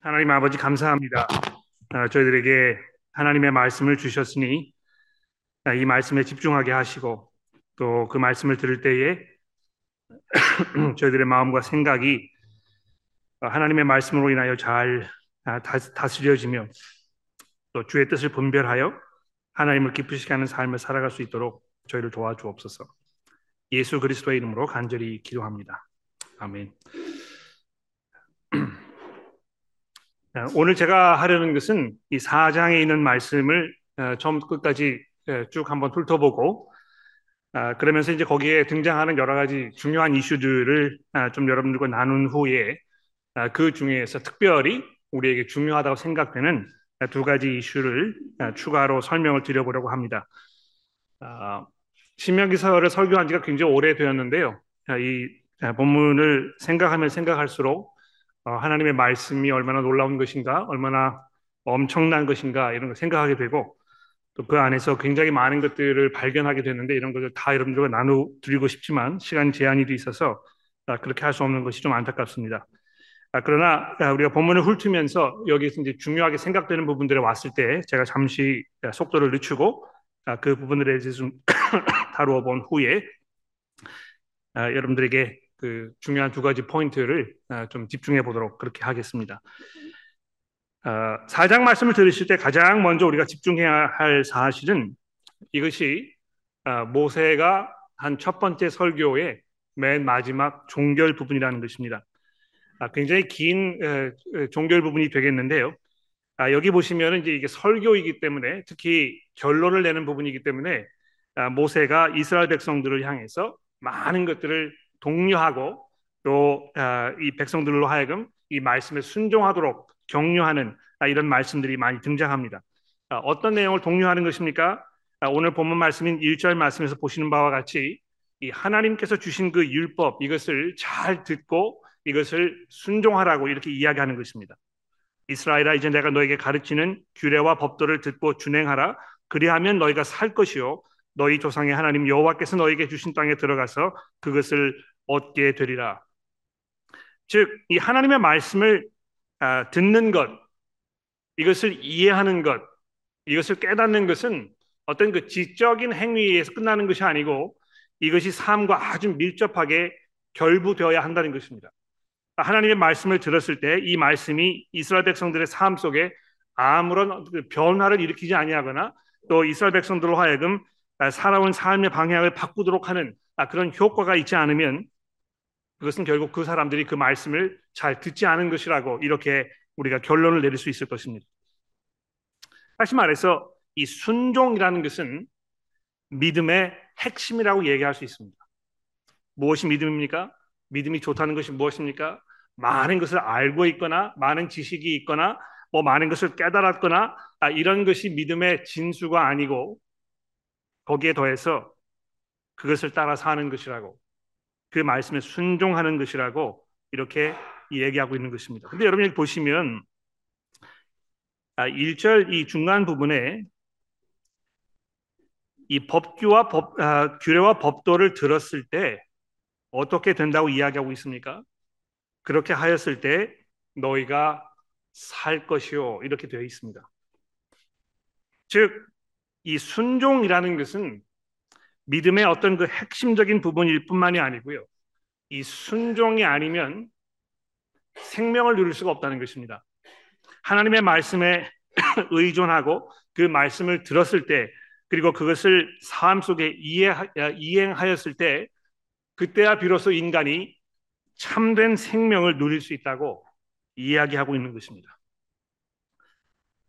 하나님 아버지 감사합니다. 아, 저희들에게 하나님의 말씀을 주셨으니 아, 이 말씀에 집중하게 하시고 또 그 말씀을 들을 때에 저희들의 마음과 생각이 하나님의 말씀으로 인하여 잘 아, 다스려지며 또 주의 뜻을 분별하여 하나님을 기쁘시게 하는 삶을 살아갈 수 있도록 저희를 도와주옵소서. 예수 그리스도의 이름으로 간절히 기도합니다. 아멘. 어, 오늘 제가 하려는 것은 이 4장에 있는 말씀을 어, 처음부터 끝까지 어, 쭉 한번 훑어보고 그러면서 이제 거기에 등장하는 여러 가지 중요한 이슈들을 좀 여러분들과 나눈 후에 그 중에서 특별히 우리에게 중요하다고 생각되는 두 가지 이슈를 추가로 설명을 드려보려고 합니다. 신명기서를 설교한 지가 굉장히 오래되었는데요. 이 본문을 생각하면 생각할수록 어, 하나님의 말씀이 얼마나 놀라운 것인가, 얼마나 엄청난 것인가 이런 걸 생각하게 되고 또 그 안에서 굉장히 많은 것들을 발견하게 되는데 이런 것을 다 여러분들과 나누 드리고 싶지만 시간 제한이 있어서 아, 그렇게 할 수 없는 것이 좀 안타깝습니다. 아, 그러나 아, 우리가 본문을 훑으면서 여기서 이제 중요하게 생각되는 부분들에 왔을 때 제가 잠시 속도를 늦추고 그 부분들에 대해서 좀 다루어 본 후에 여러분들에게 그 중요한 두 가지 포인트를 아, 좀 집중해 보도록 그렇게 하겠습니다. 아, 사장 말씀을 들으실 때 가장 먼저 우리가 집중해야 할 사실은 이것이 아, 모세가 한 첫 번째 설교의 맨 마지막 종결 부분이라는 것입니다. 굉장히 긴 종결 부분이 되겠는데요. 여기 보시면 이제 이게 설교이기 때문에 특히 결론을 내는 부분이기 때문에 모세가 이스라엘 백성들을 향해서 많은 것들을 독려하고 또이 아, 백성들로 하여금 이 말씀에 순종하도록 격려하는 아, 이런 말씀들이 많이 등장합니다. 아, 어떤 내용을 독려하는 것입니까? 오늘 본문 말씀인 1절 말씀에서 보시는 바와 같이 이 하나님께서 주신 그 율법 이것을 잘 듣고 이것을 순종하라고 이렇게 이야기하는 것입니다. 이스라엘아 이제 내가 너에게 가르치는 규례와 법도를 듣고 준행하라 그리하면 너희가 살 것이요 너희 조상의 하나님 여호와께서 너에게 주신 땅에 들어가서 그것을 얻게 되리라. 즉, 이 하나님의 말씀을 아, 듣는 것, 이것을 이해하는 것, 이것을 깨닫는 것은 어떤 그 지적인 행위에 의해서 끝나는 것이 아니고 이것이 삶과 아주 밀접하게 결부되어야 한다는 것입니다. 하나님의 말씀을 들었을 때 이 말씀이 이스라엘 백성들의 삶 속에 아무런 그 변화를 일으키지 아니하거나 또 이스라엘 백성들로 하여금 살아온 삶의 방향을 바꾸도록 하는 그런 효과가 있지 않으면 그것은 결국 그 사람들이 그 말씀을 잘 듣지 않은 것이라고 이렇게 우리가 결론을 내릴 수 있을 것입니다. 다시 말해서 이 순종이라는 것은 믿음의 핵심이라고 얘기할 수 있습니다. 무엇이 믿음입니까? 믿음이 좋다는 것이 무엇입니까? 많은 것을 알고 있거나 많은 지식이 있거나 뭐 많은 것을 깨달았거나 아, 이런 것이 믿음의 진수가 아니고 거기에 더해서 그것을 따라 사는 것이라고 그 말씀에 순종하는 것이라고 이렇게 얘기하고 있는 것입니다. 근데 여러분 여기 보시면 1절 아, 이 중간 부분에 이 법규와 법, 아, 규례와 법도를 들었을 때 어떻게 된다고 이야기하고 있습니까? 그렇게 하였을 때 너희가 살 것이요 이렇게 되어 있습니다. 즉 이 순종이라는 것은 믿음의 어떤 그 핵심적인 부분일 뿐만이 아니고요. 이 순종이 아니면 생명을 누릴 수가 없다는 것입니다. 하나님의 말씀에 의존하고 그 말씀을 들었을 때 그리고 그것을 삶 속에 이해, 이행하였을 때 그때야 비로소 인간이 참된 생명을 누릴 수 있다고 이야기하고 있는 것입니다.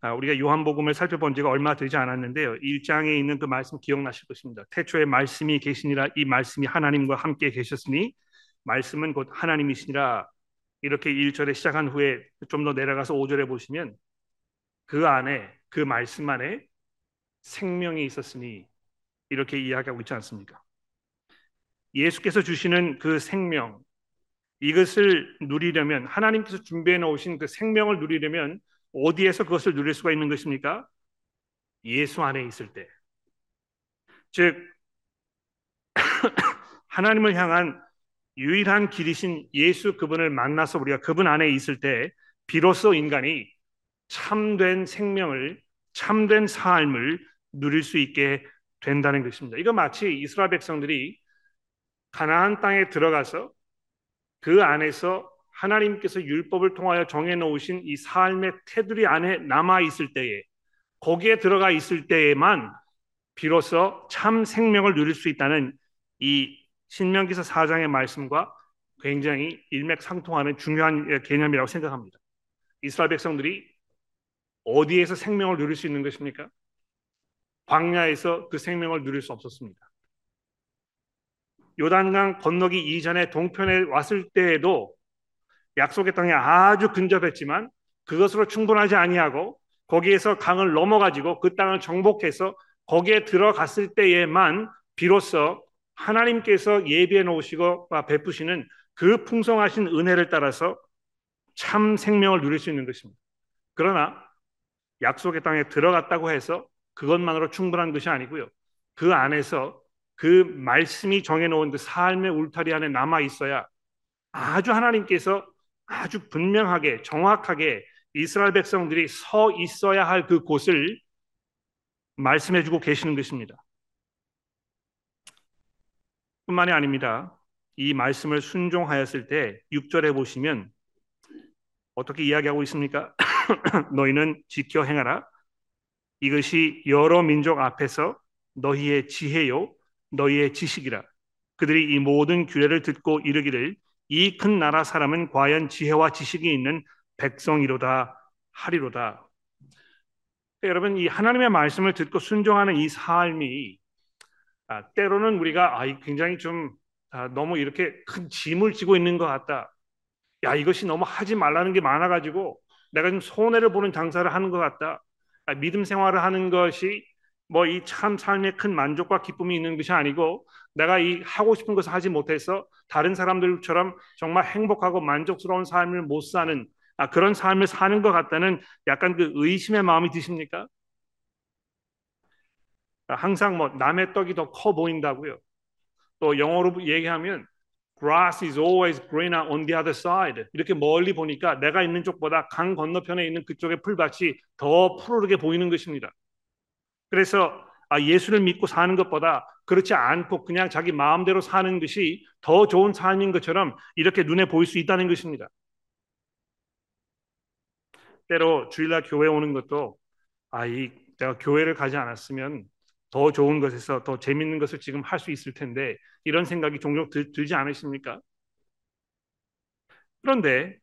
아, 우리가 요한복음을 살펴본 지가 얼마 되지 않았는데요. 1장에 있는 그 말씀 기억나실 것입니다. 태초에 말씀이 계시니라 이 말씀이 하나님과 함께 계셨으니 말씀은 곧 하나님이시니라 이렇게 1절에 시작한 후에 좀 더 내려가서 5절에 보시면 그 안에 그 말씀 안에 생명이 있었으니 이렇게 이야기하고 있지 않습니까? 예수께서 주시는 그 생명 이것을 누리려면 하나님께서 준비해 놓으신 그 생명을 누리려면 어디에서 그것을 누릴 수가 있는 것입니까? 예수 안에 있을 때. 즉 하나님을 향한 유일한 길이신 예수 그분을 만나서 우리가 그분 안에 있을 때 비로소 인간이 참된 생명을 참된 삶을 누릴 수 있게 된다는 것입니다. 이거 마치 이스라엘 백성들이 가나안 땅에 들어가서 그 안에서 하나님께서 율법을 통하여 정해 놓으신 이 삶의 테두리 안에 남아 있을 때에 거기에 들어가 있을 때에만 비로소 참 생명을 누릴 수 있다는 이 신명기서 4장의 말씀과 굉장히 일맥상통하는 중요한 개념이라고 생각합니다. 이스라엘 백성들이 어디에서 생명을 누릴 수 있는 것입니까? 광야에서 그 생명을 누릴 수 없었습니다. 요단강 건너기 이전에 동편에 왔을 때에도 약속의 땅에 아주 근접했지만 그것으로 충분하지 아니하고 거기에서 강을 넘어가지고 그 땅을 정복해서 거기에 들어갔을 때에만 비로소 하나님께서 예비해 놓으시고 베푸시는 그 풍성하신 은혜를 따라서 참 생명을 누릴 수 있는 것입니다. 그러나 약속의 땅에 들어갔다고 해서 그것만으로 충분한 것이 아니고요. 그 안에서 그 말씀이 정해놓은 그 삶의 울타리 안에 남아 있어야 아주 하나님께서 아주 분명하게 정확하게 이스라엘 백성들이 서 있어야 할 그 곳을 말씀해 주고 계시는 것입니다. 뿐만이 아닙니다. 이 말씀을 순종하였을 때 6절에 보시면 어떻게 이야기하고 있습니까? 너희는 지켜 행하라. 이것이 여러 민족 앞에서 너희의 지혜요 너희의 지식이라. 그들이 이 모든 규례를 듣고 이르기를 이 큰 나라 사람은 과연 지혜와 지식이 있는 백성이로다 하리로다. 여러분 이 하나님의 말씀을 듣고 순종하는 이 삶이 아, 때로는 우리가 아, 굉장히 좀 아, 너무 이렇게 큰 짐을 지고 있는 것 같다. 야 이것이 너무 하지 말라는 게 많아가지고 내가 좀 손해를 보는 장사를 하는 것 같다. 아, 믿음 생활을 하는 것이 뭐 이 참 삶의 큰 만족과 기쁨이 있는 것이 아니고 내가 이 하고 싶은 것을 하지 못해서 다른 사람들처럼 정말 행복하고 만족스러운 삶을 못 사는 아, 그런 삶을 사는 것 같다는 약간 그 의심의 마음이 드십니까? 항상 뭐 남의 떡이 더 커 보인다고요. 또 영어로 얘기하면 grass is always greener on the other side. 이렇게 멀리 보니까 내가 있는 쪽보다 강 건너편에 있는 그쪽의 풀밭이 더 푸르르게 보이는 것입니다. 그래서 아, 예수를 믿고 사는 것보다 그렇지 않고 그냥 자기 마음대로 사는 것이 더 좋은 삶인 것처럼 이렇게 눈에 보일 수 있다는 것입니다. 때로 주일날 교회 오는 것도 아, 이 내가 교회를 가지 않았으면 더 좋은 것에서 더 재밌는 것을 지금 할 수 있을 텐데 이런 생각이 종종 들, 들지 않으십니까? 그런데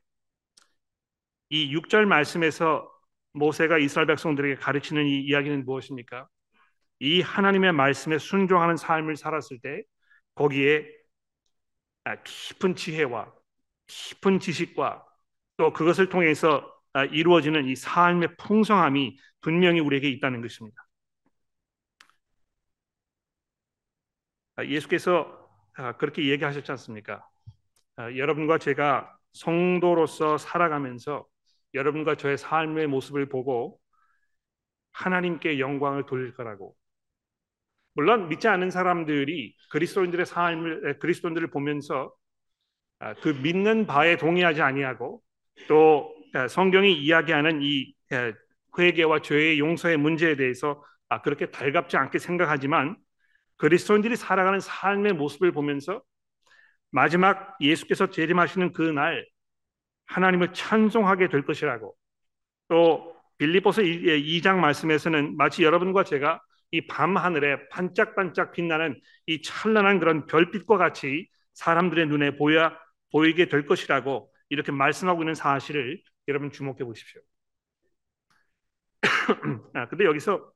이 6절 말씀에서 모세가 이스라엘 백성들에게 가르치는 이 이야기는 무엇입니까? 이 하나님의 말씀에 순종하는 삶을 살았을 때 거기에 아, 깊은 지혜와 깊은 지식과 또 그것을 통해서 아, 이루어지는 이 삶의 풍성함이 분명히 우리에게 있다는 것입니다. 아, 예수께서 아, 그렇게 얘기하셨지 않습니까? 아, 여러분과 제가 성도로서 살아가면서 여러분과 저의 삶의 모습을 보고 하나님께 영광을 돌릴 거라고. 물론 믿지 않는 사람들이 그리스도인들의 삶을 그리스도인들을 보면서 그 믿는 바에 동의하지 아니하고 또 성경이 이야기하는 이 회개와 죄의 용서의 문제에 대해서 그렇게 달갑지 않게 생각하지만 그리스도인들이 살아가는 삶의 모습을 보면서 마지막 예수께서 재림하시는 그 날 하나님을 찬송하게 될 것이라고 또 빌립보서 2장 말씀에서는 마치 여러분과 제가 이 밤 하늘에 반짝반짝 빛나는 이 찬란한 그런 별빛과 같이 사람들의 눈에 보여 보이게 될 것이라고 이렇게 말씀하고 있는 사실을 여러분 주목해 보십시오. 아, 근데 여기서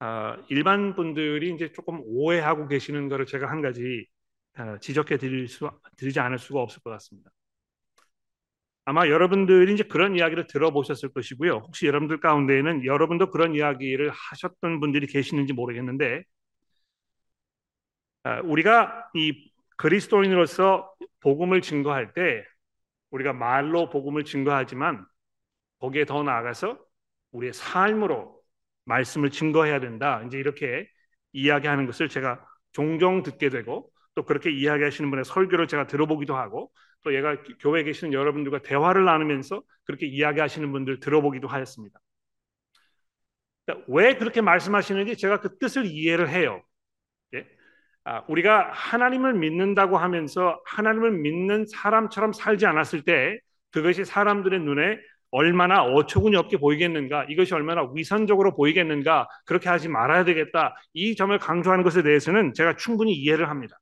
어, 일반 분들이 이제 조금 오해하고 계시는 것을 제가 한 가지 어, 지적해 드릴 수 드리지 않을 수가 없을 것 같습니다. 아마 여러분들이 이제 그런 이야기를 들어보셨을 것이고요. 혹시 여러분들 가운데에는 여러분도 그런 이야기를 하셨던 분들이 계시는지 모르겠는데 어, 우리가 이 그리스도인으로서 복음을 증거할 때 우리가 말로 복음을 증거하지만 거기에 더 나아가서 우리의 삶으로 말씀을 증거해야 된다. 이제 이렇게 이야기하는 것을 제가 종종 듣게 되고 또 그렇게 이야기하시는 분의 설교를 제가 들어보기도 하고 또 얘가 교회에 계시는 여러분들과 대화를 나누면서 그렇게 이야기하시는 분들 들어보기도 하였습니다. 왜 그렇게 말씀하시는지 제가 그 뜻을 이해를 해요. 예? 아, 우리가 하나님을 믿는다고 하면서 하나님을 믿는 사람처럼 살지 않았을 때 그것이 사람들의 눈에 얼마나 어처구니 없게 보이겠는가, 이것이 얼마나 위선적으로 보이겠는가, 그렇게 하지 말아야 되겠다. 이 점을 강조하는 것에 대해서는 제가 충분히 이해를 합니다.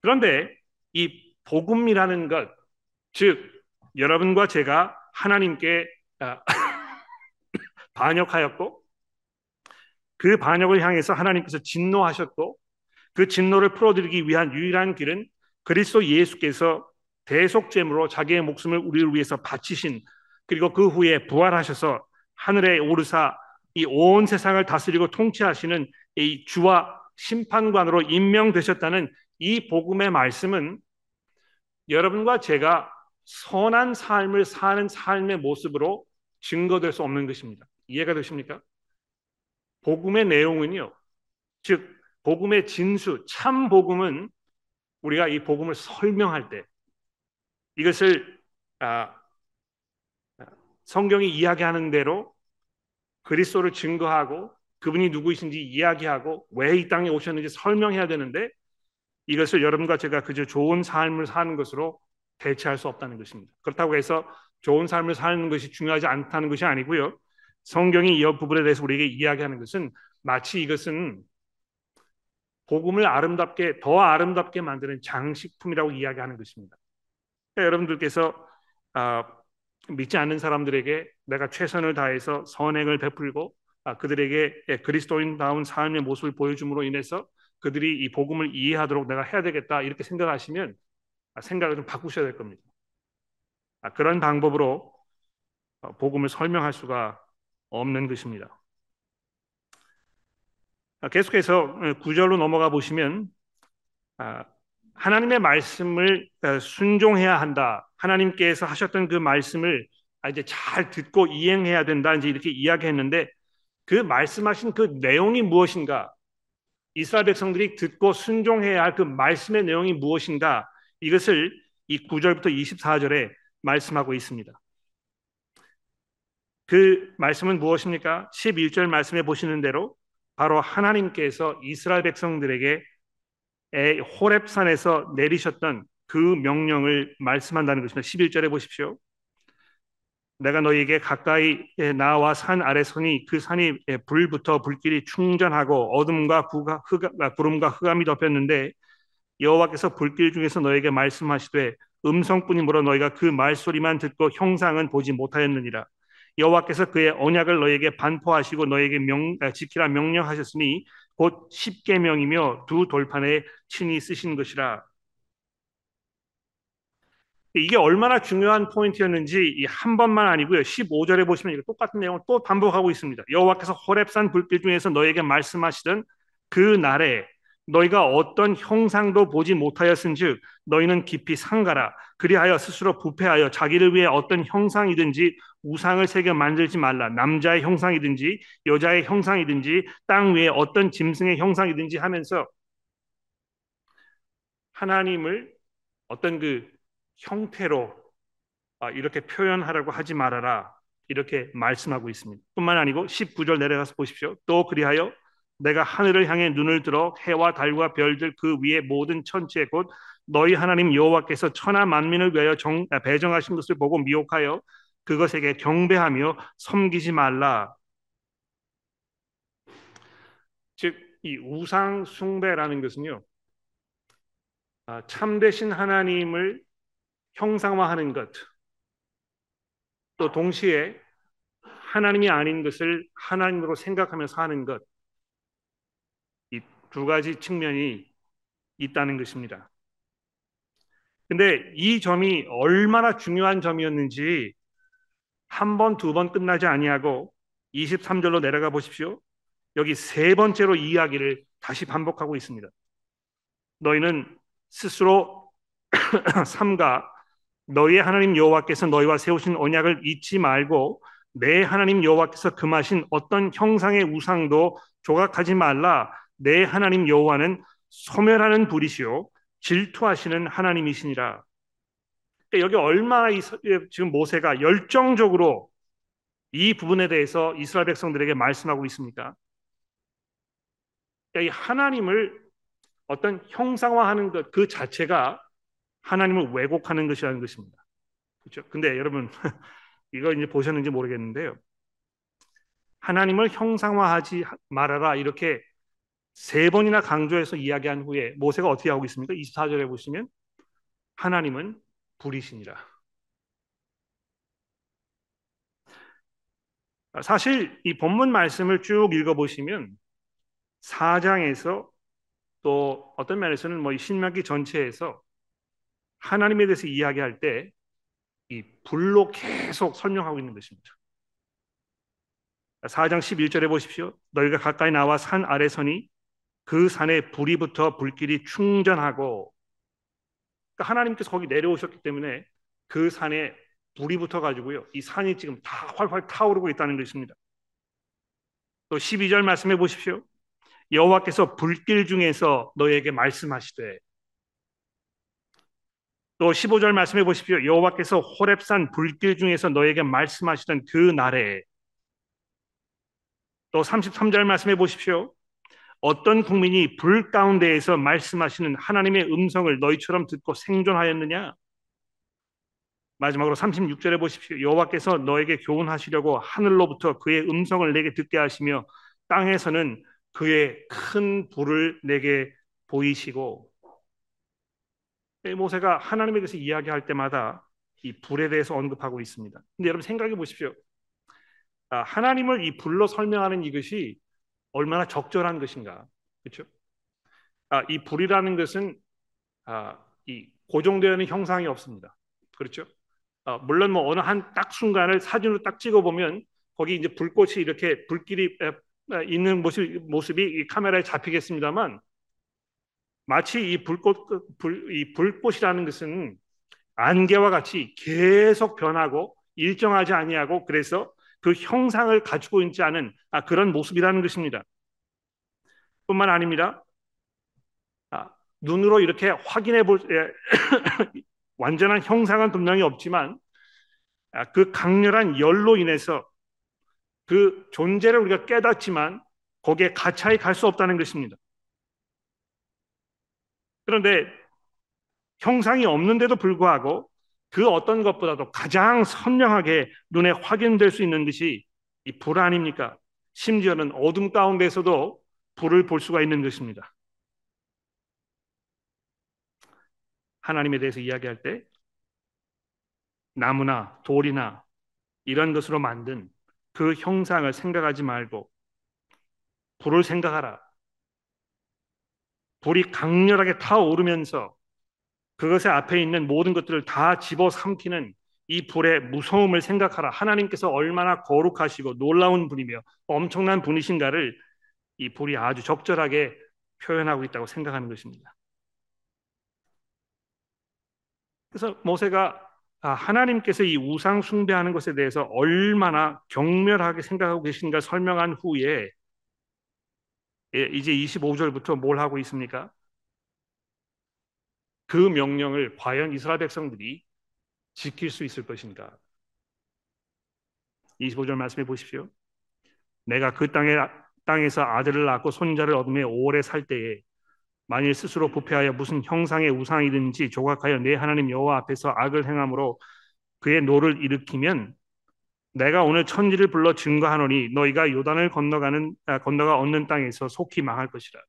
그런데 이 복음이라는 것, 즉 여러분과 제가 하나님께 아, 반역하였고 그 반역을 향해서 하나님께서 진노하셨고 그 진노를 풀어드리기 위한 유일한 길은 그리스도 예수께서 대속죄물로 자기의 목숨을 우리를 위해서 바치신 그리고 그 후에 부활하셔서 하늘에 오르사 이 온 세상을 다스리고 통치하시는 이 주와 심판관으로 임명되셨다는 이 복음의 말씀은 여러분과 제가 선한 삶을 사는 삶의 모습으로 증거될 수 없는 것입니다. 이해가 되십니까? 복음의 내용은요. 즉 복음의 진수, 참 복음은 우리가 이 복음을 설명할 때 이것을 아, 성경이 이야기하는 대로 그리스도를 증거하고 그분이 누구이신지 이야기하고 왜 이 땅에 오셨는지 설명해야 되는데 이것을 여러분과 제가 그저 좋은 삶을 사는 것으로 대체할 수 없다는 것입니다. 그렇다고 해서 좋은 삶을 사는 것이 중요하지 않다는 것이 아니고요. 성경이 이 부분에 대해서 우리에게 이야기하는 것은 마치 이것은 복음을 아름답게 더 아름답게 만드는 장식품이라고 이야기하는 것입니다. 그러니까 여러분들께서 아, 믿지 않는 사람들에게 내가 최선을 다해서 선행을 베풀고 아, 그들에게 예, 그리스도인다운 삶의 모습을 보여줌으로 인해서 그들이 이 복음을 이해하도록 내가 해야 되겠다 이렇게 생각하시면 아, 생각을 좀 바꾸셔야 될 겁니다. 아, 그런 방법으로 어, 복음을 설명할 수가 없는 것입니다. 아, 계속해서 어, 구절로 넘어가 보시면 아, 하나님의 말씀을 어, 순종해야 한다. 하나님께서 하셨던 그 말씀을 아, 이제 잘 듣고 이행해야 된다. 이제 이렇게 이야기했는데 그 말씀하신 그 내용이 무엇인가? 이스라엘 백성들이 듣고 순종해야 할 그 말씀의 내용이 무엇인가? 이것을 이 9절부터 24절에 말씀하고 있습니다. 그 말씀은 무엇입니까? 11절 말씀에 보시는 대로 바로 하나님께서 이스라엘 백성들에게 호렙산에서 내리셨던 그 명령을 말씀한다는 것입니다. 11절에 보십시오. 내가 너희에게 가까이 나와 산 아래 서니 그 산이 불부터 불길이 충전하고 어둠과 구가, 흑 아, 구름과 흑암이 덮였는데 여호와께서 불길 중에서 너에게 말씀하시되 음성뿐이므로 너희가 그 말소리만 듣고 형상은 보지 못하였느니라 여호와께서 그의 언약을 너에게 반포하시고 너에게 명, 아, 지키라 명령하셨으니 곧 십계명이며 두 돌판에 친히 쓰신 것이라. 이게 얼마나 중요한 포인트였는지 한 번만 아니고요. 15절에 보시면 이거 똑같은 내용을 또 반복하고 있습니다. 여호와께서 호렙산 불길 중에서 너에게 말씀하시던 그 날에 너희가 어떤 형상도 보지 못하였은즉 너희는 깊이 상가라 그리하여 스스로 부패하여 자기를 위해 어떤 형상이든지 우상을 새겨 만들지 말라 남자의 형상이든지 여자의 형상이든지 땅 위에 어떤 짐승의 형상이든지 하면서 하나님을 어떤 그 형태로 아, 이렇게 표현하라고 하지 말아라 이렇게 말씀하고 있습니다. 뿐만 아니고 19절 내려가서 보십시오. 또 그리하여 내가 하늘을 향해 눈을 들어 해와 달과 별들 그 위에 모든 천체 곧 너희 하나님 여호와께서 천하 만민을 위하여 정, 아, 배정하신 것을 보고 미혹하여 그것에게 경배하며 섬기지 말라. 즉 이 우상 숭배라는 것은요. 아, 참되신 하나님을 형상화하는 것, 또 동시에 하나님이 아닌 것을 하나님으로 생각하며 사는 것, 두 가지 측면이 있다는 것입니다. 근데 이 점이 얼마나 중요한 점이었는지 한 번, 두 번 끝나지 아니하고 23절로 내려가 보십시오. 여기 세 번째로 이야기를 다시 반복하고 있습니다. 너희는 스스로 삼가 너희의 하나님 여호와께서 너희와 세우신 언약을 잊지 말고 내 하나님 여호와께서 금하신 어떤 형상의 우상도 조각하지 말라 내 하나님 여호와는 소멸하는 불이시요 질투하시는 하나님이시니라. 그러니까 여기 얼마나 이, 지금 모세가 열정적으로 이 부분에 대해서 이스라엘 백성들에게 말씀하고 있습니까? 그러니까 이 하나님을 어떤 형상화하는 것 그 자체가 하나님을 왜곡하는 것이라는 것입니다. 그렇죠? 근데 여러분 이거 이제 보셨는지 모르겠는데요. 하나님을 형상화하지 말아라 이렇게 세 번이나 강조해서 이야기한 후에 모세가 어떻게 하고 있습니까? 24절에 보시면 하나님은 불이시니라. 사실 이 본문 말씀을 쭉 읽어보시면 4장에서 또 어떤 면에서는 뭐 신명기 전체에서 하나님에 대해서 이야기할 때 이 불로 계속 설명하고 있는 것입니다. 4장 11절에 보십시오. 너희가 가까이 나와 산 아래 서니 그 산에 불이 붙어 불길이 충전하고 그러니까 하나님께서 거기 내려오셨기 때문에 그 산에 불이 붙어 가지고요. 이 산이 지금 다 활활 타오르고 있다는 것입니다. 또 12절 말씀해 보십시오. 여호와께서 불길 중에서 너에게 말씀하시되 또 15절 말씀해 보십시오. 여호와께서 호렙산 불길 중에서 너에게 말씀하시던 그 날에 또 33절 말씀해 보십시오. 어떤 국민이 불 가운데에서 말씀하시는 하나님의 음성을 너희처럼 듣고 생존하였느냐? 마지막으로 36절에 보십시오. 여호와께서 너에게 교훈하시려고 하늘로부터 그의 음성을 내게 듣게 하시며 땅에서는 그의 큰 불을 내게 보이시고 모세가 하나님에 대해서 이야기할 때마다 이 불에 대해서 언급하고 있습니다. 근데 여러분 생각해 보십시오. 아, 하나님을 이 불로 설명하는 이것이 얼마나 적절한 것인가, 그렇죠? 아, 이 불이라는 것은 아, 이 고정되어 있는 형상이 없습니다. 그렇죠? 아, 물론 뭐 어느 한 딱 순간을 사진으로 딱 찍어 보면 거기 이제 불꽃이 이렇게 불길이 있는 모습, 모습이 이 카메라에 잡히겠습니다만 마치 이 불꽃 불, 이 불꽃이라는 것은 안개와 같이 계속 변하고 일정하지 아니하고 그래서 그 형상을 가지고 있지 않은 아, 그런 모습이라는 것입니다. 뿐만 아닙니다. 아, 눈으로 이렇게 확인해 볼 예, 완전한 형상은 분명히 없지만 아, 그 강렬한 열로 인해서 그 존재를 우리가 깨닫지만 거기에 가차히 갈 수 없다는 것입니다. 그런데 형상이 없는데도 불구하고 그 어떤 것보다도 가장 선명하게 눈에 확인될 수 있는 것이 이 불 아닙니까? 심지어는 어둠 가운데서도 불을 볼 수가 있는 것입니다. 하나님에 대해서 이야기할 때 나무나 돌이나 이런 것으로 만든 그 형상을 생각하지 말고 불을 생각하라. 불이 강렬하게 타오르면서 그것의 앞에 있는 모든 것들을 다 집어삼키는 이 불의 무서움을 생각하라. 하나님께서 얼마나 거룩하시고 놀라운 분이며 엄청난 분이신가를 이 불이 아주 적절하게 표현하고 있다고 생각하는 것입니다. 그래서 모세가 아, 하나님께서 이 우상 숭배하는 것에 대해서 얼마나 경멸하게 생각하고 계신가 설명한 후에 예, 이제 25절부터 뭘 하고 있습니까? 그 명령을 과연 이스라엘 백성들이 지킬 수 있을 것인가? 25절 말씀해 보십시오. 네가 그 땅에 땅에서 아들을 낳고 손자를 얻으며 오래 살 때에 만일 스스로 부패하여 무슨 형상의 우상이든지 조각하여 네 하나님 여호와 앞에서 악을 행함으로 그의 노를 일으키면 내가 오늘 천지를 불러 증거하노니 너희가 요단을 건너가는 아, 건너가 얻는 땅에서 속히 망할 것이라.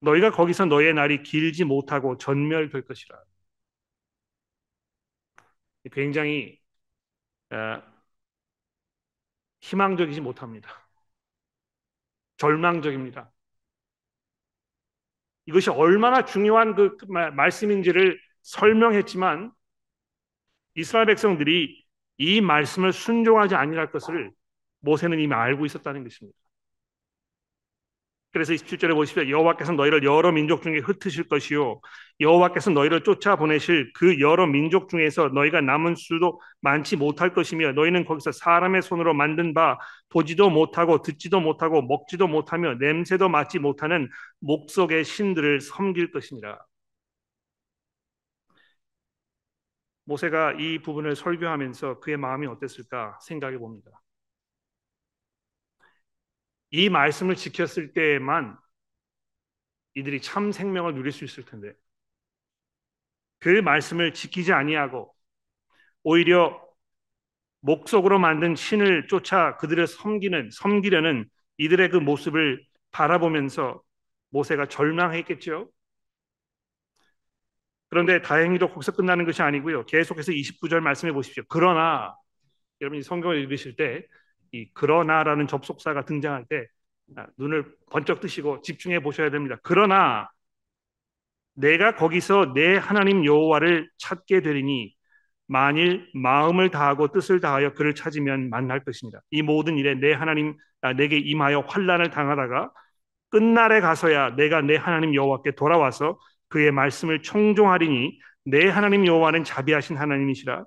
너희가 거기서 너의 날이 길지 못하고 전멸될 것이라. 굉장히 어, 희망적이지 못합니다. 절망적입니다. 이것이 얼마나 중요한 그 말씀인지를 설명했지만 이스라엘 백성들이 이 말씀을 순종하지 아니할 것을 모세는 이미 알고 있었다는 것입니다. 그래서 27절에 보시면 여호와께서 너희를 여러 민족 중에 흩으실 것이요 여호와께서 너희를 쫓아 보내실 그 여러 민족 중에서 너희가 남은 수도 많지 못할 것이며 너희는 거기서 사람의 손으로 만든 바 보지도 못하고 듣지도 못하고 먹지도 못하며 냄새도 맡지 못하는 목석의 신들을 섬길 것이니라. 모세가 이 부분을 설교하면서 그의 마음이 어땠을까 생각해 봅니다. 이 말씀을 지켰을 때에만 이들이 참 생명을 누릴 수 있을 텐데 그 말씀을 지키지 아니하고 오히려 목속으로 만든 신을 쫓아 그들을 섬기는 섬기려는 이들의 그 모습을 바라보면서 모세가 절망했겠죠. 그런데 다행히도 거기서 끝나는 것이 아니고요. 계속해서 29절 말씀해 보십시오. 그러나 여러분이 성경을 읽으실 때 이 그러나라는 접속사가 등장할 때 아, 눈을 번쩍 뜨시고 집중해 보셔야 됩니다. 그러나 내가 거기서 내 하나님 여호와를 찾게 되리니 만일 마음을 다하고 뜻을 다하여 그를 찾으면 만날 것입니다. 이 모든 일에 내 하나님 아, 내게 임하여 환란을 당하다가 끝날에 가서야 내가 내 하나님 여호와께 돌아와서 그의 말씀을 청종하리니 내 하나님 여호와는 자비하신 하나님이시라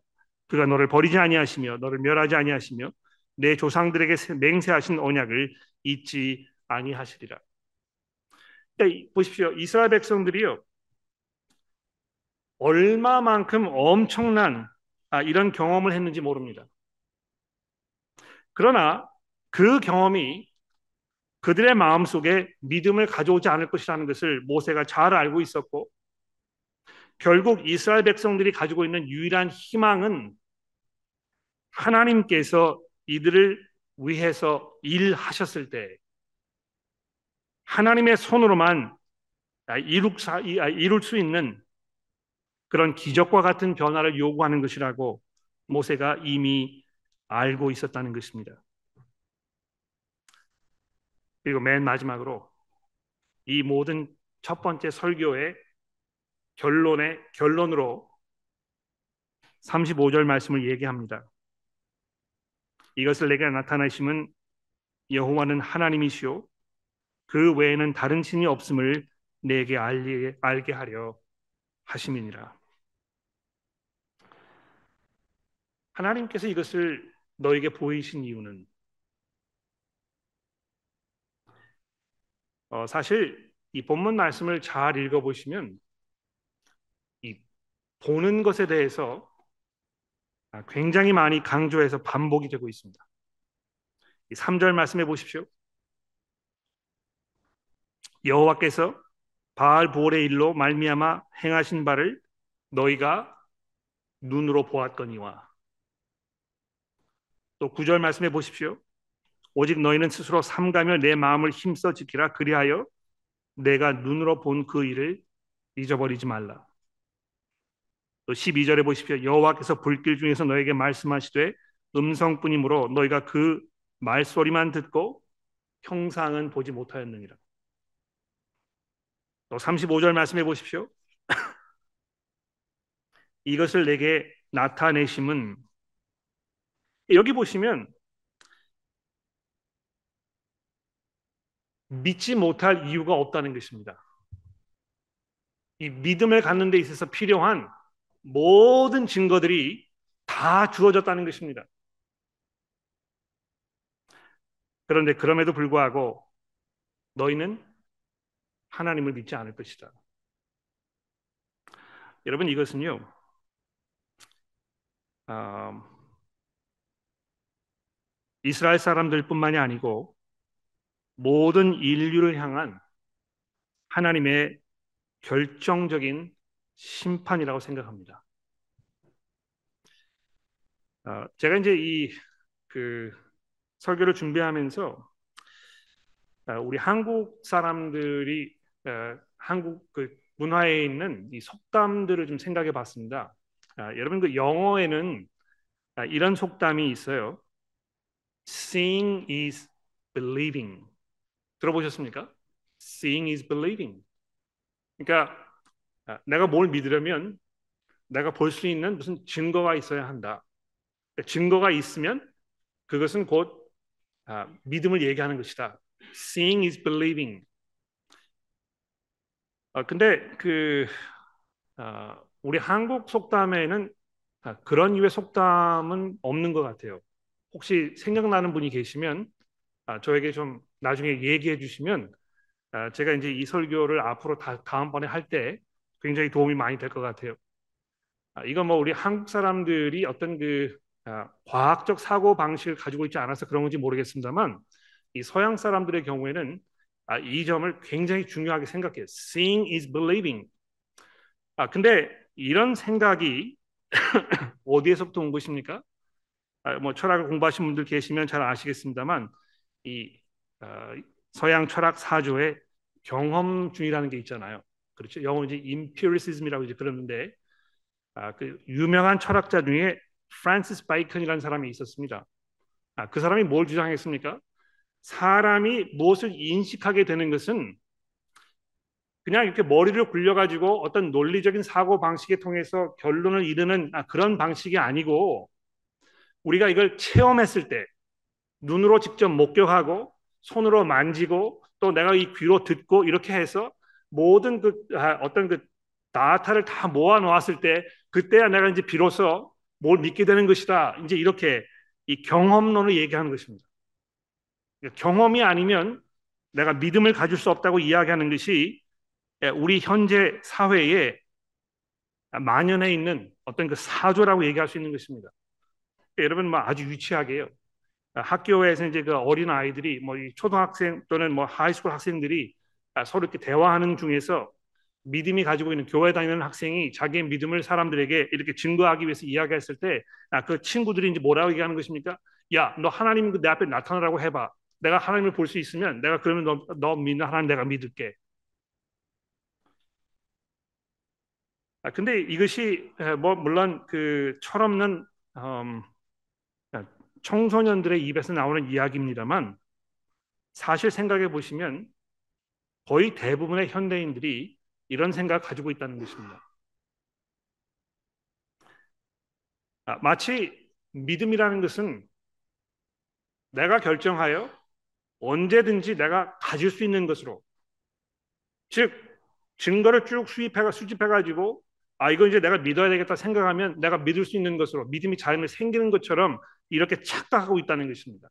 그가 너를 버리지 아니하시며 너를 멸하지 아니하시며 내 조상들에게 맹세하신 언약을 잊지 아니하시리라. 그러니까 보십시오. 이스라엘 백성들이요. 얼마만큼 엄청난 아, 이런 경험을 했는지 모릅니다. 그러나 그 경험이 그들의 마음 속에 믿음을 가져오지 않을 것이라는 것을 모세가 잘 알고 있었고 결국 이스라엘 백성들이 가지고 있는 유일한 희망은 하나님께서 이들을 위해서 일하셨을 때 하나님의 손으로만 이룰 수 있는 그런 기적과 같은 변화를 요구하는 것이라고 모세가 이미 알고 있었다는 것입니다. 그리고 맨 마지막으로 이 모든 첫 번째 설교의 결론의 결론으로 35절 말씀을 얘기합니다. 이것을 내게 나타내심은 여호와는 하나님이시오 그 외에는 다른 신이 없음을 내게 알게, 알게 하려 하심이니라. 하나님께서 이것을 너에게 보이신 이유는 어, 사실 이 본문 말씀을 잘 읽어보시면 이 보는 것에 대해서 아, 굉장히 많이 강조해서 반복이 되고 있습니다. 3절 말씀해 보십시오. 여호와께서 바알 보올의 일로 말미암아 행하신 바를 너희가 눈으로 보았거니와 또 9절 말씀해 보십시오. 오직 너희는 스스로 삼가며 내 마음을 힘써 지키라 그리하여 내가 눈으로 본 그 일을 잊어버리지 말라. 또 12절에 보십시오. 여호와께서 불길 중에서 너에게 말씀하시되 음성뿐이므로 너희가 그 말소리만 듣고 형상은 보지 못하였느니라. 또 35절 말씀해 보십시오. 이것을 내게 나타내심은 여기 보시면 믿지 못할 이유가 없다는 것입니다. 이 믿음을 갖는 데 있어서 필요한 모든 증거들이 다 주어졌다는 것입니다. 그런데 그럼에도 불구하고 너희는 하나님을 믿지 않을 것이다. 여러분 이것은요. 어, 이스라엘 사람들뿐만이 아니고 모든 인류를 향한 하나님의 결정적인 심판이라고 생각합니다. 어, 제가 이제 이 그 설교를 준비하면서 어, 우리 한국 사람들이 어, 한국 그 문화에 있는 이 속담들을 좀 생각해 봤습니다. 여러분 그 영어에는 이런 속담이 있어요. Seeing is believing. 들어보셨습니까? Seeing is believing. 그러니까 아, 내가 뭘 믿으려면 내가 볼 수 있는 무슨 증거가 있어야 한다. 그러니까 증거가 있으면 그것은 곧 아, 믿음을 얘기하는 것이다. Seeing is believing. 어, 근데 그 어, 우리 한국 속담에는 아, 그런 유의 속담은 없는 것 같아요. 혹시 생각나는 분이 계시면 아, 저에게 좀 나중에 얘기해 주시면 아, 제가 이제 이 설교를 앞으로 다, 다음번에 할 때 굉장히 도움이 많이 될 것 같아요. 아, 이건 뭐 우리 한국 사람들이 어떤 그 아, 과학적 사고 방식을 가지고 있지 않아서 그런 건지 모르겠습니다만 이 서양 사람들의 경우에는 아, 이 점을 굉장히 중요하게 생각해요. Seeing is believing. 아 근데 이런 생각이 어디에서부터 온 것입니까? 아, 뭐 철학을 공부하신 분들 계시면 잘 아시겠습니다만 이 어, 서양 철학 사조에 경험주의라는 게 있잖아요. 그렇죠. 영어 이제 empiricism이라고 이제 그러는데 아, 그 유명한 철학자 중에 프란시스 베이컨이라는 사람이 있었습니다. 아, 그 사람이 뭘 주장했습니까? 사람이 무엇을 인식하게 되는 것은 그냥 이렇게 머리를 굴려가지고 어떤 논리적인 사고 방식에 통해서 결론을 이르는 아, 그런 방식이 아니고 우리가 이걸 체험했을 때 눈으로 직접 목격하고 손으로 만지고 또 내가 이 귀로 듣고 이렇게 해서 모든 그 아, 어떤 그 data를 다 모아 놓았을 때 그때야 내가 이제 비로소 뭘 믿게 되는 것이다. 이제 이렇게 이 경험론을 얘기하는 것입니다. 그러니까 경험이 아니면 내가 믿음을 가질 수 없다고 이야기하는 것이 우리 현재 사회에 만연해 있는 어떤 그 사조라고 얘기할 수 있는 것입니다. 여러분 뭐 아주 유치하게요. 학교에서 이제 그 어린 아이들이 뭐 초등학생 또는 뭐 high school 학생들이 서로 이렇게 대화하는 중에서 믿음이 가지고 있는 교회 다니는 학생이 자기의 믿음을 사람들에게 이렇게 증거하기 위해서 이야기했을 때 그 친구들이 이제 뭐라고 얘기하는 것입니까? 야, 너 하나님 내 앞에 나타나라고 해봐. 내가 하나님을 볼 수 있으면 내가 그러면 너, 너 믿는 하나님 내가 믿을게. 아, 근데 이것이 뭐 물론 그 철없는 음, 청소년들의 입에서 나오는 이야기입니다만 사실 생각해 보시면 거의 대부분의 현대인들이 이런 생각 가지고 있다는 것입니다. 아, 마치 믿음이라는 것은 내가 결정하여 언제든지 내가 가질 수 있는 것으로 즉 증거를 쭉 수입해가 수집해 가지고 아 이거 이제 내가 믿어야 되겠다 생각하면 내가 믿을 수 있는 것으로 믿음이 자연히 생기는 것처럼 이렇게 착각하고 있다는 것입니다.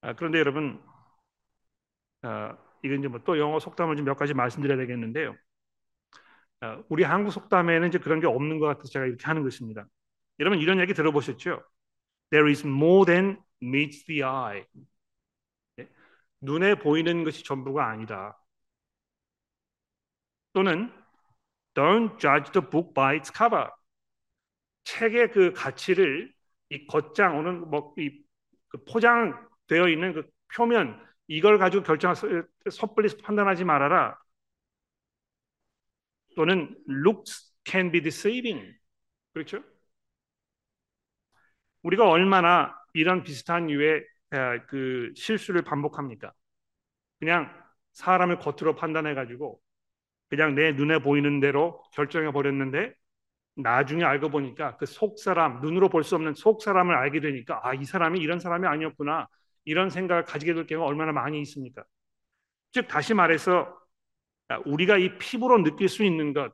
아, 그런데 여러분 아, 이건 이제 뭐 또 영어 속담을 좀 몇 가지 말씀드려야 되겠는데요. 아, 우리 한국 속담에는 이제 그런 게 없는 것 같아서 제가 이렇게 하는 것입니다. 여러분 이런 얘기 들어보셨죠? There is more than meets the eye. 네? 눈에 보이는 것이 전부가 아니다. 또는 Don't judge the book by its cover. 책의 그 가치를 이 겉장 오늘 뭐이 그 포장되어 있는 그 표면 이걸 가지고 결정 섣불리 판단하지 말아라. 또는 looks can be deceiving. 그렇죠? 우리가 얼마나 이런 비슷한 유의 그 실수를 반복합니까? 그냥 사람을 겉으로 판단해 가지고 그냥 내 눈에 보이는 대로 결정해 버렸는데 나중에 알고 보니까 그 속 사람 눈으로 볼 수 없는 속 사람을 알게 되니까 아 이 사람이 이런 사람이 아니었구나 이런 생각을 가지게 될 경우가 얼마나 많이 있습니까? 즉 다시 말해서 우리가 이 피부로 느낄 수 있는 것,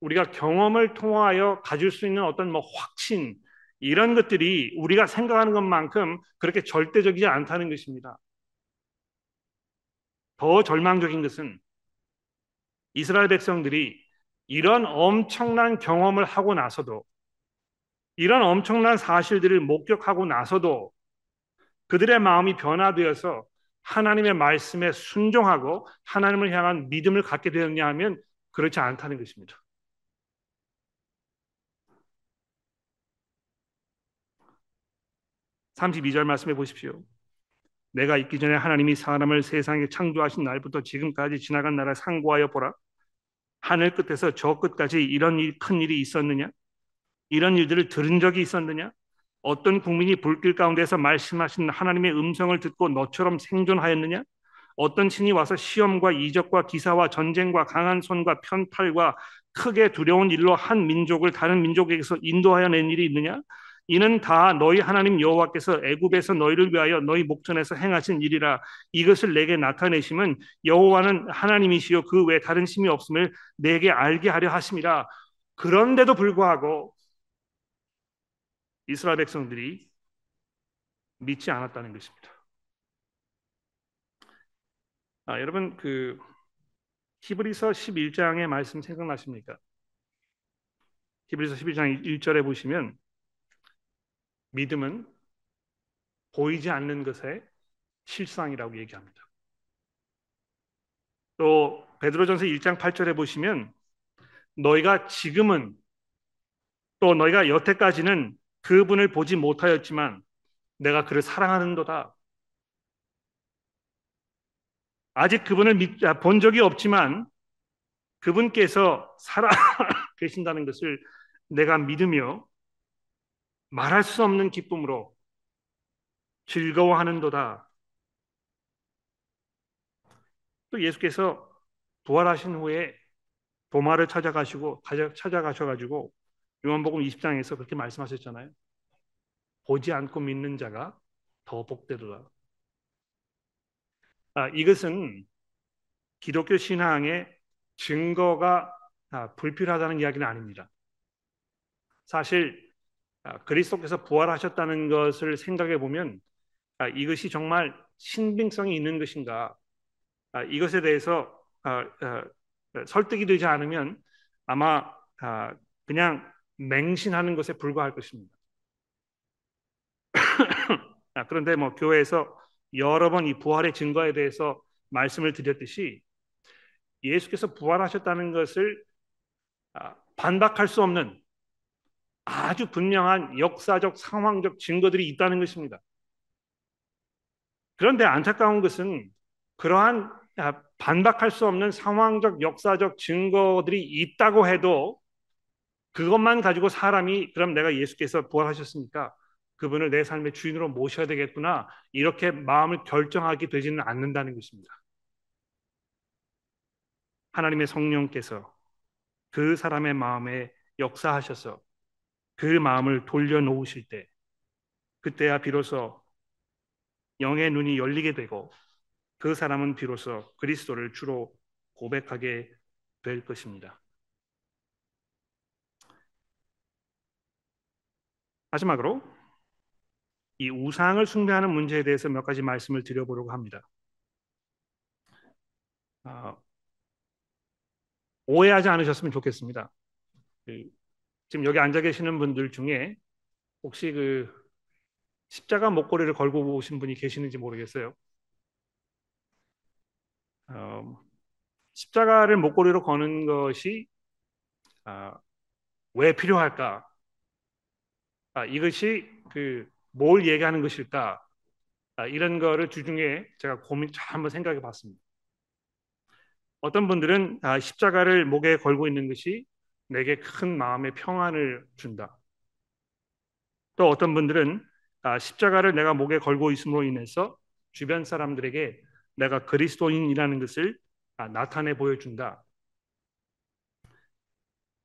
우리가 경험을 통하여 가질 수 있는 어떤 뭐 확신 이런 것들이 우리가 생각하는 것만큼 그렇게 절대적이지 않다는 것입니다. 더 절망적인 것은 이스라엘 백성들이 이런 엄청난 경험을 하고 나서도 이런 엄청난 사실들을 목격하고 나서도 그들의 마음이 변화되어서 하나님의 말씀에 순종하고 하나님을 향한 믿음을 갖게 되었냐 하면 그렇지 않다는 것입니다. (32절) 말씀해 보십시오. 내가 있기 전에 하나님이 사람을 세상에 창조하신 날부터 지금까지 지나간 날을 상고하여 보라. 하늘 끝에서 저 끝까지 이런 일, 큰 일이 있었느냐? 이런 일들을 들은 적이 있었느냐? 어떤 국민이 불길 가운데서 말씀하신 하나님의 음성을 듣고 너처럼 생존하였느냐? 어떤 신이 와서 시험과 이적과 기사와 전쟁과 강한 손과 편팔과 크게 두려운 일로 한 민족을 다른 민족에게서 인도하여 낸 일이 있느냐? 이는 다 너희 하나님 여호와께서 애굽에서 너희를 위하여 너희 목전에서 행하신 일이라 이것을 내게 나타내심은 여호와는 하나님이시요 그 외 다른 신이 없음을 내게 알게 하려 하심이라 그런데도 불구하고 이스라엘 백성들이 믿지 않았다는 것입니다. 아, 여러분 그 히브리서 11장의 말씀 생각나십니까? 히브리서 11장 1절에 보시면 믿음은 보이지 않는 것의 실상이라고 얘기합니다. 또 베드로전서 1장 8절에 보시면 너희가 지금은 또 너희가 여태까지는 그분을 보지 못하였지만 내가 그를 사랑하는도다. 아직 그분을 아, 본 적이 없지만 그분께서 살아 계신다는 것을 내가 믿으며 말할 수 없는 기쁨으로 즐거워하는도다. 또 예수께서 부활하신 후에 도마를 찾아가시고 찾아가셔가지고 요한복음 20장에서 그렇게 말씀하셨잖아요. 보지 않고 믿는 자가 더 복되리라. 아, 이것은 기독교 신앙의 증거가 아, 불필요하다는 이야기는 아닙니다. 사실 아, 그리스도께서 부활하셨다는 것을 생각해 보면 아, 이것이 정말 신빙성이 있는 것인가 아, 이것에 대해서 설득이 되지 않으면 아마 그냥 맹신하는 것에 불과할 것입니다. 그런데 뭐 교회에서 여러 번 이 부활의 증거에 대해서 말씀을 드렸듯이 예수께서 부활하셨다는 것을 반박할 수 없는 아주 분명한 역사적 상황적 증거들이 있다는 것입니다. 그런데 안타까운 것은 그러한 반박할 수 없는 상황적 역사적 증거들이 있다고 해도 그것만 가지고 사람이 그럼 내가 예수께서 부활하셨으니까 그분을 내 삶의 주인으로 모셔야 되겠구나 이렇게 마음을 결정하게 되지는 않는다는 것입니다. 하나님의 성령께서 그 사람의 마음에 역사하셔서 그 마음을 돌려놓으실 때 그때야 비로소 영의 눈이 열리게 되고 그 사람은 비로소 그리스도를 주로 고백하게 될 것입니다. 마지막으로 이 우상을 숭배하는 문제에 대해서 몇 가지 말씀을 드려보려고 합니다. 아, 오해하지 않으셨으면 좋겠습니다. 그 지금 여기 앉아 계시는 분들 중에 혹시 그 십자가 목걸이를 걸고 오신 분이 계시는지 모르겠어요. 어, 십자가를 목걸이로 거는 것이 아, 왜 필요할까? 아, 이것이 그 뭘 얘기하는 것일까? 아, 이런 거를 주중에 제가 고민 잘 한번 생각해 봤습니다. 어떤 분들은 아, 십자가를 목에 걸고 있는 것이 내게 큰 마음의 평안을 준다. 또 어떤 분들은 아, 십자가를 내가 목에 걸고 있음으로 인해서 주변 사람들에게 내가 그리스도인이라는 것을 아, 나타내 보여준다.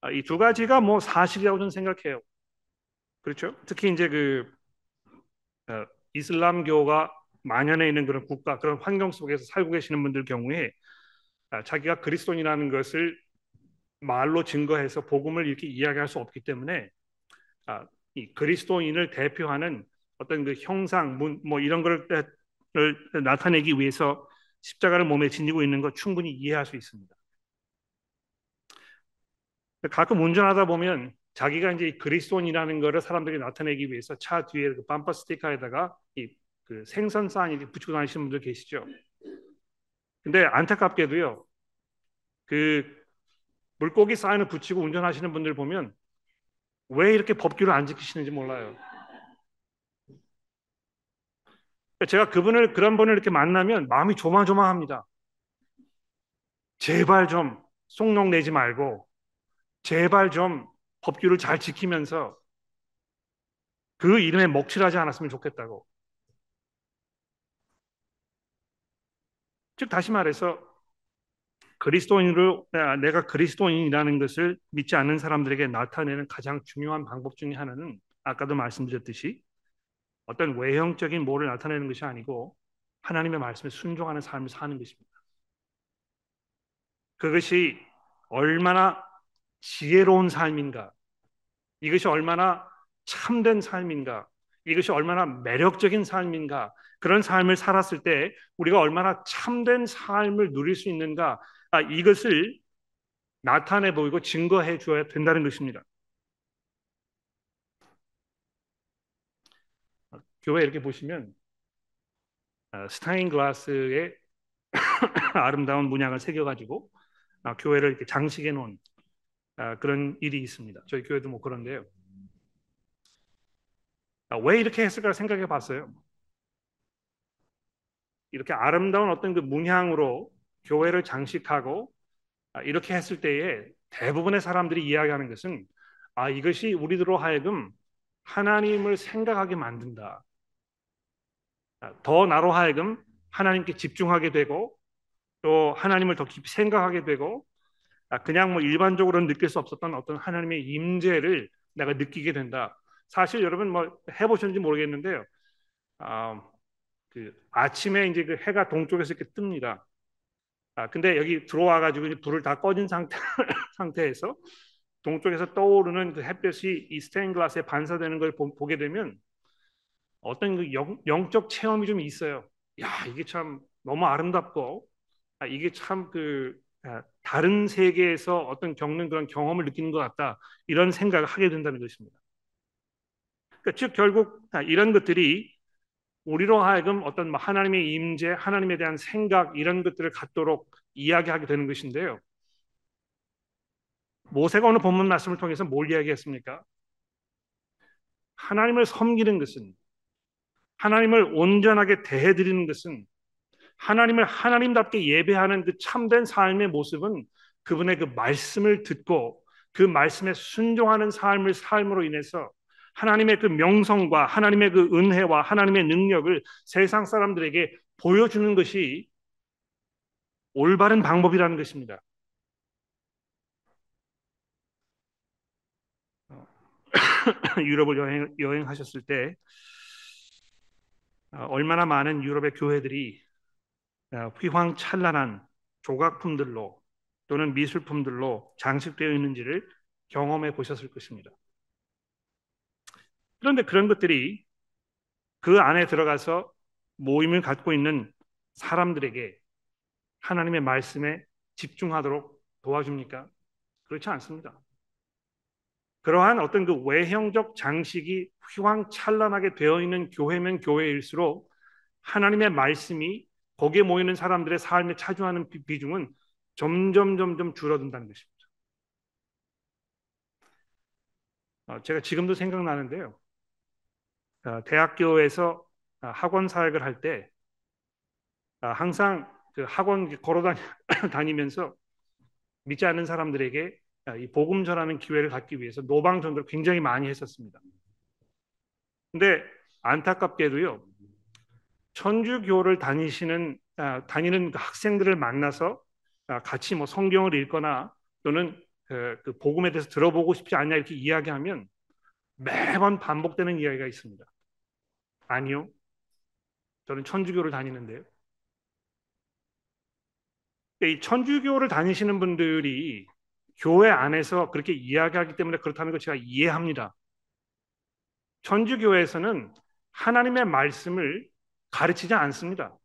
아, 이두 가지가 뭐 사실이라고 저는 생각해요. 그렇죠? 특히 이제 그 어, 이슬람교가 만연해 있는 그런 국가 그런 환경 속에서 살고 계시는 분들 경우에 자기가 그리스도인이라는 것을 말로 증거해서 복음을 이렇게 이야기할 수 없기 때문에 아, 이 그리스도인을 대표하는 어떤 그 형상, 문, 뭐 이런 것을 나타내기 위해서 십자가를 몸에 지니고 있는 것 충분히 이해할 수 있습니다. 가끔 운전하다 보면 자기가 이제 그리스도인이라는 것을 사람들이 나타내기 위해서 차 뒤에 그 밤퍼 스티커에다가 이 그 생선 사인 이 붙이고 다니시는 분들 계시죠. 근데 안타깝게도요. 그 물고기 사인을 붙이고 운전하시는 분들 보면 왜 이렇게 법규를 안 지키시는지 몰라요. 제가 그분을 그런 분을 이렇게 만나면 마음이 조마조마합니다. 제발 좀 속록 내지 말고 제발 좀 법규를 잘 지키면서 그 이름에 먹칠하지 않았으면 좋겠다고. 즉 다시 말해서 그리스도인으로 내가 그리스도인이라는 것을 믿지 않는 사람들에게 나타내는 가장 중요한 방법 중의 하나는 아까도 말씀드렸듯이 어떤 외형적인 뭐를 나타내는 것이 아니고 하나님의 말씀에 순종하는 삶을 사는 것입니다. 그것이 얼마나 지혜로운 삶인가, 이것이 얼마나 참된 삶인가, 이것이 얼마나 매력적인 삶인가, 그런 삶을 살았을 때 우리가 얼마나 참된 삶을 누릴 수 있는가, 아, 이것을 나타내 보이고 증거해 주어야 된다는 것입니다. 교회 이렇게 보시면 아, 스타인 글라스에 아름다운 문양을 새겨가지고 아, 교회를 이렇게 장식해 놓은 아, 그런 일이 있습니다. 저희 교회도 뭐 그런데요. 왜 이렇게 했을까 생각해 봤어요. 이렇게 아름다운 어떤 그 문양으로 교회를 장식하고 이렇게 했을 때에 대부분의 사람들이 이야기하는 것은 아 이것이 우리들로 하여금 하나님을 생각하게 만든다. 더 나로 하여금 하나님께 집중하게 되고 또 하나님을 더 깊이 생각하게 되고 아, 그냥 뭐 일반적으로 느낄 수 없었던 어떤 하나님의 임재를 내가 느끼게 된다. 사실 여러분 뭐 해보셨는지 모르겠는데요. 아, 그 아침에 이제 그 해가 동쪽에서 이렇게 뜹니다. 아, 근데 여기 들어와 가지고 불을 다 꺼진 상태 상태에서 동쪽에서 떠오르는 그 햇볕이 이 스테인 글라스에 반사되는 걸 보, 게 되면 어떤 그 영, 영적 체험이 좀 있어요. 야 이게 참 너무 아름답고 아, 이게 참그 아, 다른 세계에서 어떤 겪는 그런 경험을 느끼는 것 같다 이런 생각을 하게 된다는 것입니다. 그러니까 즉 결국 아, 이런 것들이 우리로 하여금 어떤 뭐 하나님의 임재, 하나님에 대한 생각 이런 것들을 갖도록 이야기하게 되는 것인데요. 모세가 오늘 본문 말씀을 통해서 뭘 이야기했습니까? 하나님을 섬기는 것은 하나님을 온전하게 대해 드리는 것은 하나님을 하나님답게 예배하는 그 참된 삶의 모습은 그분의 그 말씀을 듣고 그 말씀에 순종하는 삶을 삶으로 인해서 하나님의 그 명성과 하나님의 그 은혜와 하나님의 능력을 세상 사람들에게 보여주는 것이 올바른 방법이라는 것입니다. 유럽을 여행, 여행하셨을 때 어, 얼마나 많은 유럽의 교회들이 어, 휘황찬란한 조각품들로 또는 미술품들로 장식되어 있는지를 경험해 보셨을 것입니다. 그런데 그런 것들이 그 안에 들어가서 모임을 갖고 있는 사람들에게 하나님의 말씀에 집중하도록 도와줍니까? 그렇지 않습니다. 그러한 어떤 그 외형적 장식이 휘황찬란하게 되어 있는 교회면 교회일수록 하나님의 말씀이 거기에 모이는 사람들의 삶에 차지하는 비중은 점점 점점 줄어든다는 것입니다. 어, 제가 지금도 생각나는데요. 어, 대학교에서 어, 학원 사역을 할때 어, 항상 그 학원 걸어 다니면서 믿지 않는 사람들에게 이 복음 전하는 기회를 갖기 위해서 노방 전도를 굉장히 많이 했었습니다. 근데 안타깝게도요. 천주교를 다니시는 다니는 그 학생들을 만나서 같이 뭐 성경을 읽거나 또는 그, 그 복음에 대해서 들어보고 싶지 않냐 이렇게 이야기하면 매번 반복되는 이야기가 있습니다. 아니요. 저는 천주교를 다니는데요. 이 천주교를 다니시는 분들이 교회 안에서 그렇게 이야기하기 때문에 그렇다는 걸 제가 이해합니다. 천주교에서는 하나님의 말씀을 가르치지 않습니다.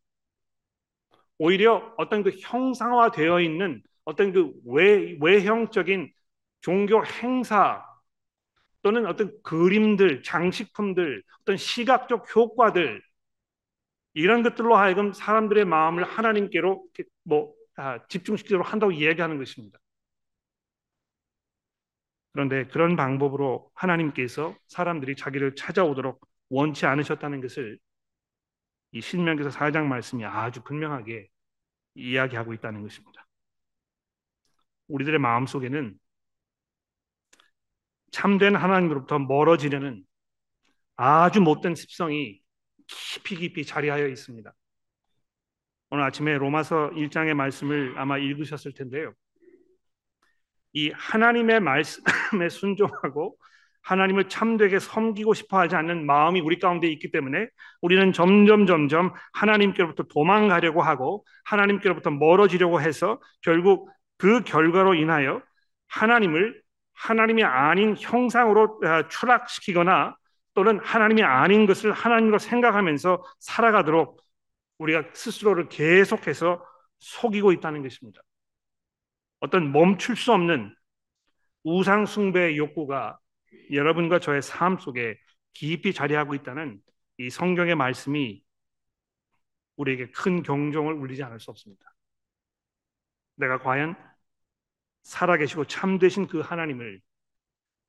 오히려 어떤 그 형상화되어 있는 어떤 그 외, 외형적인 종교 행사 또는 어떤 그림들, 장식품들, 어떤 시각적 효과들 이런 것들로 하여금 사람들의 마음을 하나님께로 뭐 아, 집중시키도록 한다고 이야기하는 것입니다. 그런데 그런 방법으로 하나님께서 사람들이 자기를 찾아오도록 원치 않으셨다는 것을 이 신명기서 4장 말씀이 아주 분명하게 이야기하고 있다는 것입니다. 우리들의 마음 속에는 참된 하나님으로부터 멀어지려는 아주 못된 습성이 깊이 깊이 자리하여 있습니다. 오늘 아침에 로마서 1장의 말씀을 아마 읽으셨을 텐데요. 이 하나님의 말씀에 순종하고 하나님을 참되게 섬기고 싶어 하지 않는 마음이 우리 가운데 있기 때문에 우리는 점점 점점 하나님께로부터 도망가려고 하고 하나님께로부터 멀어지려고 해서 결국 그 결과로 인하여 하나님을 하나님이 아닌 형상으로 아, 추락시키거나 또는 하나님이 아닌 것을 하나님으로 생각하면서 살아가도록 우리가 스스로를 계속해서 속이고 있다는 것입니다. 어떤 멈출 수 없는 우상 숭배의 욕구가 여러분과 저의 삶 속에 깊이 자리하고 있다는 이 성경의 말씀이 우리에게 큰 경종을 울리지 않을 수 없습니다. 내가 과연 살아계시고 참되신 그 하나님을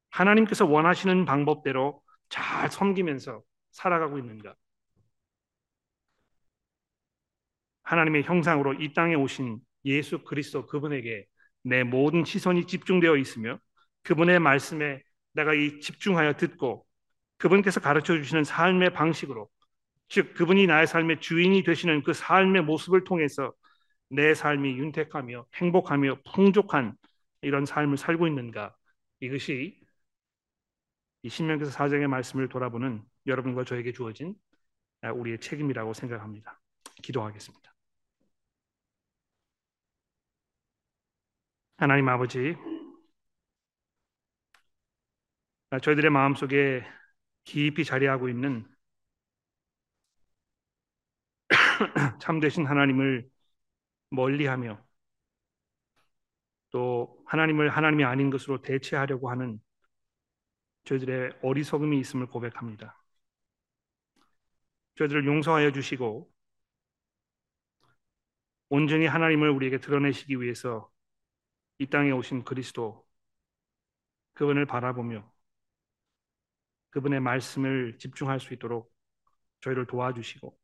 하나님께서 원하시는 방법대로 잘 섬기면서 살아가고 있는가? 하나님의 형상으로 이 땅에 오신 예수 그리스도 그분에게 내 모든 시선이 집중되어 있으며 그분의 말씀에 내가 이 집중하여 듣고 그분께서 가르쳐 주시는 삶의 방식으로 즉 그분이 나의 삶의 주인이 되시는 그 삶의 모습을 통해서 내 삶이 윤택하며 행복하며 풍족한 이런 삶을 살고 있는가 이것이 이 신명기서 사장의 말씀을 돌아보는 여러분과 저에게 주어진 우리의 책임이라고 생각합니다. 기도하겠습니다. 하나님 아버지 저희들의 마음속에 깊이 자리하고 있는 참되신 하나님을 멀리하며 또 하나님을 하나님이 아닌 것으로 대체하려고 하는 저희들의 어리석음이 있음을 고백합니다. 저희들을 용서하여 주시고 온전히 하나님을 우리에게 드러내시기 위해서 이 땅에 오신 그리스도 그분을 바라보며 그분의 말씀을 집중할 수 있도록 저희를 도와주시고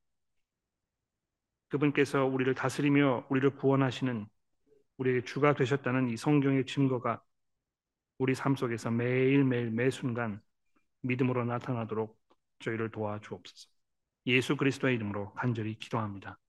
그분께서 우리를 다스리며 우리를 구원하시는 우리에게 주가 되셨다는 이 성경의 증거가 우리 삶 속에서 매일매일 매 순간 믿음으로 나타나도록 저희를 도와주옵소서. 예수 그리스도의 이름으로 간절히 기도합니다.